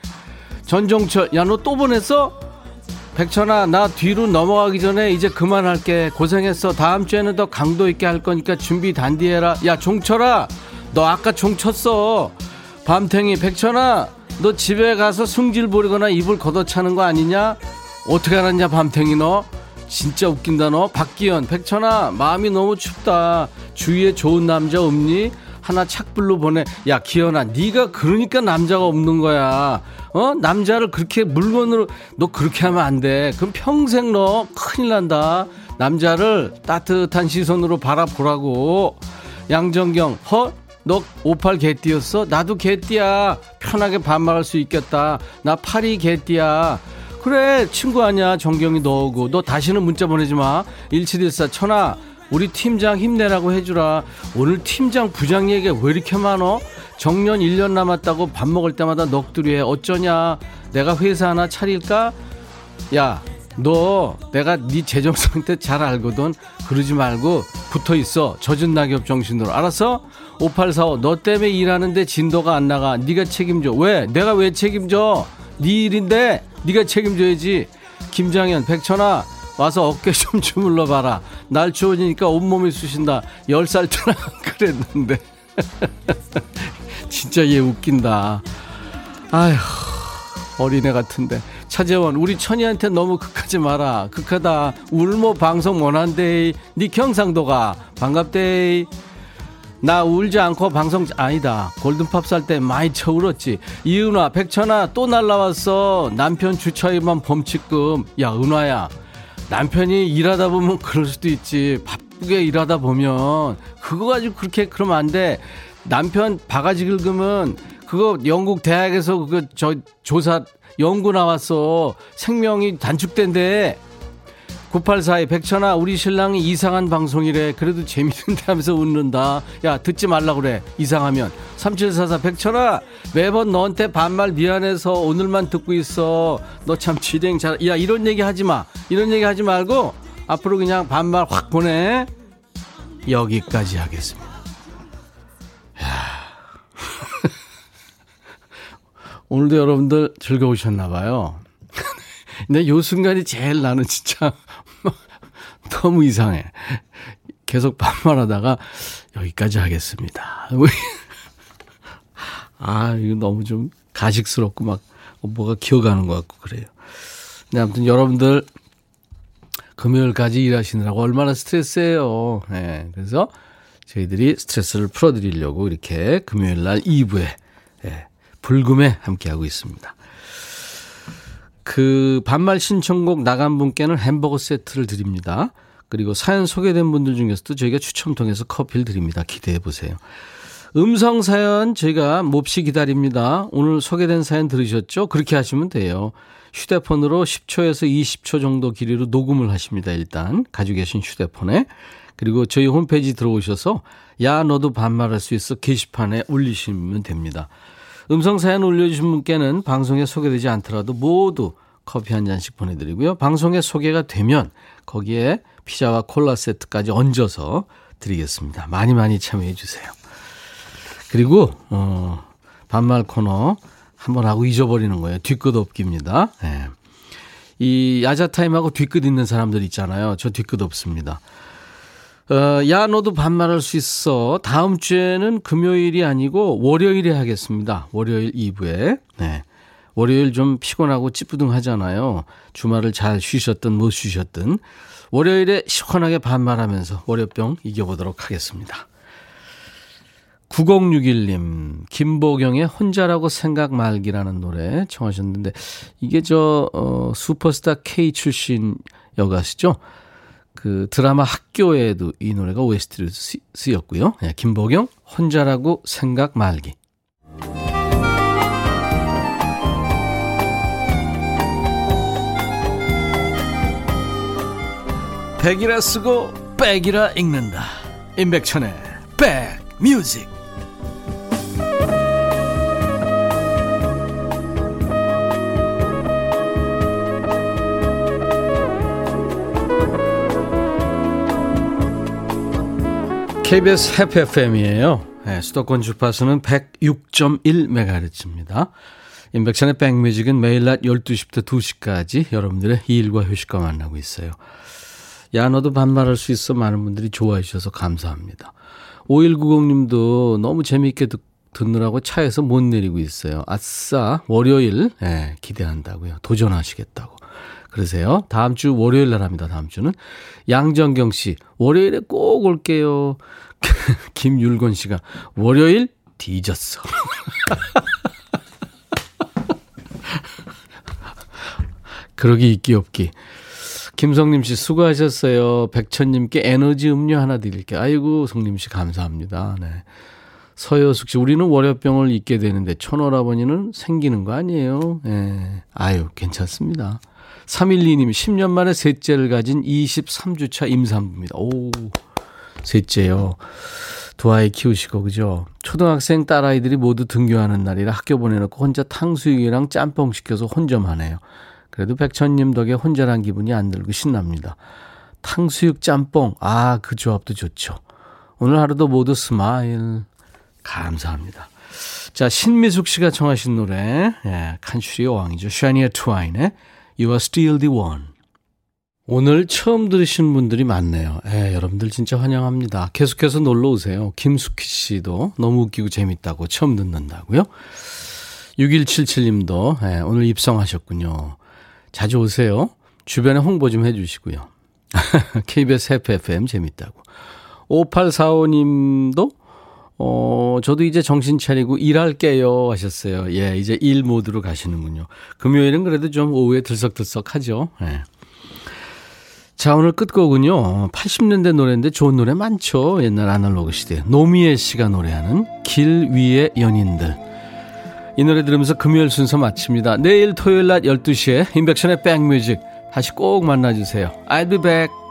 Speaker 1: 전종철 야 너 또 보냈어? 백천아 나 뒤로 넘어가기 전에 이제 그만할게. 고생했어. 다음 주에는 더 강도 있게 할 거니까 준비 단디해라. 야 종철아 너 아까 종 쳤어. 밤탱이 백천아 너 집에 가서 승질 부리거나 입을 걷어차는 거 아니냐? 어떻게 알았냐 밤탱이 너 진짜 웃긴다 너 박기현. 백천아 마음이 너무 춥다. 주위에 좋은 남자 없니? 하나 착불로 보내. 야 기현아 네가 그러니까 남자가 없는 거야. 어? 남자를 그렇게 물건으로 너 그렇게 하면 안 돼. 그럼 평생 너 큰일 난다. 남자를 따뜻한 시선으로 바라보라고. 양정경 허? 너 오팔 개띠였어? 나도 개띠야. 편하게 반말할 수 있겠다. 나 파리 개띠야 그래 친구 아니야. 정경이 너고. 너 다시는 문자 보내지 마. 1714 천아 우리 팀장 힘내라고 해주라. 오늘 팀장 부장 얘기가 왜 이렇게 많어? 정년 1년 남았다고 밥 먹을 때마다 넋두리 해 어쩌냐? 내가 회사 하나 차릴까? 야 너 내가 네 재정 상태 잘 알거든. 그러지 말고 붙어 있어. 젖은 낙엽 정신으로. 알았어? 5845 너 때문에 일하는데 진도가 안 나가. 네가 책임져. 왜? 내가 왜 책임져? 네 일인데 네가 책임져야지. 김장현 백천아 와서 어깨 좀 주물러 봐라. 날 추워지니까 온몸이 쑤신다. 열 살 때나 그랬는데. 진짜 얘 웃긴다. 아휴 어린애 같은데. 차재원 우리 천이한테 너무 극하지 마라. 극하다. 울모 방송 원한대 니 경상도가. 반갑대 나 울지 않고 방송 아니다. 골든팝 살 때 많이 쳐울었지. 이은화 백천아 또 날라왔어. 남편 주차위만 범칙금. 야 은화야. 남편이 일하다 보면 그럴 수도 있지. 바쁘게 일하다 보면. 그거 가지고 그렇게 그러면 안 돼. 남편 바가지 긁으면 그거 영국 대학에서 그거 저 조사 연구 나왔어. 생명이 단축된대 9842 백천아 우리 신랑이 이상한 방송이래. 그래도 재밌는데 하면서 웃는다. 야 듣지 말라 그래. 이상하면. 3744 백천아 매번 너한테 반말 미안해서 오늘만 듣고 있어. 너 참 진행 잘야 이런 얘기 하지 마. 이런 얘기 하지 말고 앞으로 그냥 반말 확 보내. 여기까지 하겠습니다. 오늘도 여러분들 즐거우셨나 봐요. 근데 요 순간이 제일 나는 진짜 너무 이상해. 계속 반말하다가 여기까지 하겠습니다. 아, 이거 너무 좀 가식스럽고 막 뭐가 기어가는 것 같고 그래요. 근데 아무튼 여러분들 금요일까지 일하시느라고 얼마나 스트레스예요. 네, 그래서 저희들이 스트레스를 풀어드리려고 이렇게 금요일 날 2부에 네, 불금에 함께하고 있습니다. 그 반말 신청곡 나간 분께는 햄버거 세트를 드립니다. 그리고 사연 소개된 분들 중에서도 저희가 추첨 통해서 커피를 드립니다. 기대해 보세요. 음성 사연 저희가 몹시 기다립니다. 오늘 소개된 사연 들으셨죠? 그렇게 하시면 돼요. 휴대폰으로 10초에서 20초 정도 길이로 녹음을 하십니다. 일단 가지고 계신 휴대폰에 그리고 저희 홈페이지 들어오셔서 야 너도 반말할 수 있어 게시판에 올리시면 됩니다. 음성 사연 올려주신 분께는 방송에 소개되지 않더라도 모두 커피 한 잔씩 보내드리고요. 방송에 소개가 되면 거기에 피자와 콜라 세트까지 얹어서 드리겠습니다. 많이 많이 참여해 주세요. 그리고 어, 반말 코너 한번 하고 잊어버리는 거예요. 뒤끝 없기입니다. 네. 이 야자 타임하고 뒤끝 있는 사람들 있잖아요. 저 뒤끝 없습니다. 어, 야, 너도 반말할 수 있어. 다음 주에는 금요일이 아니고 월요일에 하겠습니다. 월요일 2부에. 네. 월요일 좀 피곤하고 찌뿌둥 하잖아요. 주말을 잘 쉬셨든 못 쉬셨든. 월요일에 시원하게 반말하면서 월요병 이겨보도록 하겠습니다. 9061님, 김보경의 혼자라고 생각 말기라는 노래 청하셨는데, 이게 저, 어, 슈퍼스타 K 출신 여가시죠? 그 드라마 학교에도 이 노래가 OST로 쓰였고요. 네, 김보경 혼자라고 생각 말기. 백이라 쓰고 백이라 읽는다 임백천의 백뮤직 KBS 해피 FM이에요. 네, 수도권 주파수는 106.1MHz입니다. 임백천의 백뮤직은 매일 낮 12시부터 2시까지 여러분들의 일과 휴식과 만나고 있어요. 야, 너도 반말할 수 있어. 많은 분들이 좋아해 주셔서 감사합니다. 5190님도 너무 재미있게 듣, 듣느라고 차에서 못 내리고 있어요. 아싸, 월요일, 예, 기대한다고요. 도전하시겠다고. 그러세요. 다음 주 월요일 날 합니다. 다음 주는. 양정경 씨, 월요일에 꼭 올게요. 김율건 씨가, 월요일 뒤졌어. 그러기 있기 없기. 김성님 씨 수고하셨어요. 백천님께 에너지 음료 하나 드릴게요. 아이고 성님 씨 감사합니다. 네. 서효숙 씨 우리는 월요병을 잊게 되는데 천월아버니는 생기는 거 아니에요. 네. 아유 괜찮습니다. 312님 10년 만에 셋째를 가진 23주차 임산부입니다. 오 셋째요. 두 아이 키우시고 그죠? 초등학생 딸아이들이 모두 등교하는 날이라 학교 보내놓고 혼자 탕수육이랑 짬뽕 시켜서 혼점하네요. 그래도 백천님 덕에 혼자란 기분이 안 들고 신납니다. 탕수육 짬뽕, 아, 그 조합도 좋죠. 오늘 하루도 모두 스마일. 감사합니다. 자, 신미숙 씨가 청하신 노래, 예, 컨트리의 왕이죠. 샤니아 트와인의 You are still the one. 오늘 처음 들으신 분들이 많네요. 예, 여러분들 진짜 환영합니다. 계속해서 놀러 오세요. 김숙희 씨도 너무 웃기고 재밌다고 처음 듣는다고요. 6177님도 예, 오늘 입성하셨군요. 자주 오세요. 주변에 홍보 좀 해주시고요. KBS 해피 FM 재밌다고. 5845님도 어, 저도 이제 정신 차리고 일할게요 하셨어요. 예, 이제 일 모드로 가시는군요. 금요일은 그래도 좀 오후에 들썩들썩 하죠. 예. 자, 오늘 끝곡은요. 80년대 노래인데 좋은 노래 많죠. 옛날 아날로그 시대. 노미애 씨가 노래하는 길 위의 연인들. 이 노래 들으면서 금요일 순서 마칩니다. 내일 토요일 낮 12시에 인백션의 백뮤직 다시 꼭 만나주세요. I'll be back.